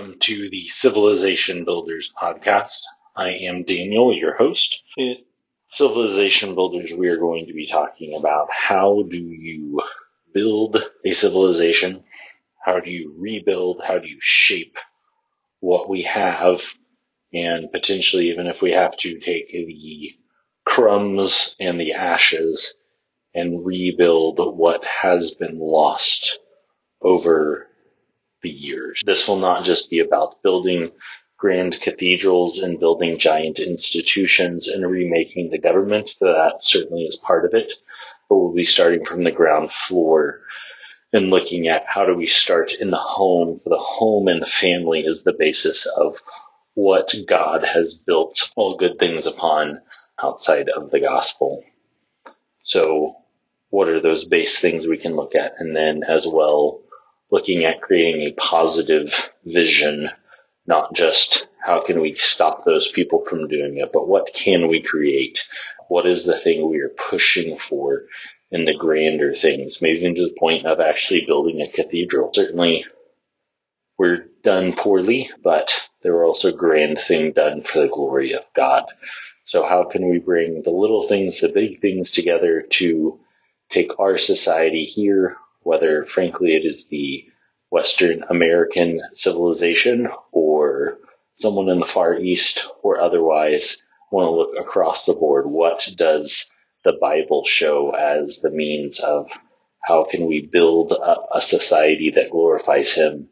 Welcome to the Civilization Builders podcast. I am Daniel, your host. In Civilization Builders, we are going to be talking about how do you build a civilization? How do you rebuild? How do you shape what we have? And potentially, even if we have to take the crumbs and the ashes and rebuild what has been lost over This will not just be about building grand cathedrals and building giant institutions and remaking the government. That certainly is part of it, but we'll be starting from the ground floor and looking at how do we start in the home. For the home and the family is the basis of what God has built all good things upon outside of the gospel. So what are those base things we can look at? And then as well, looking at creating a positive vision, not just how can we stop those people from doing it, but what can we create? What is the thing we are pushing for in the grander things, maybe even to the point of actually building a cathedral? Certainly we're done poorly, but there were also grand things done for the glory of God. So how can we bring the little things, the big things together to take our society here whether frankly it is the Western American civilization or someone in the Far East or otherwise want to look across the board. What does the Bible show as the means of how can we build up a society that glorifies Him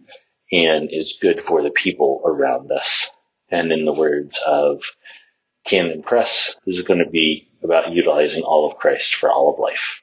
and is good for the people around us? And in the words of Canon Press, this is going to be about utilizing all of Christ for all of life.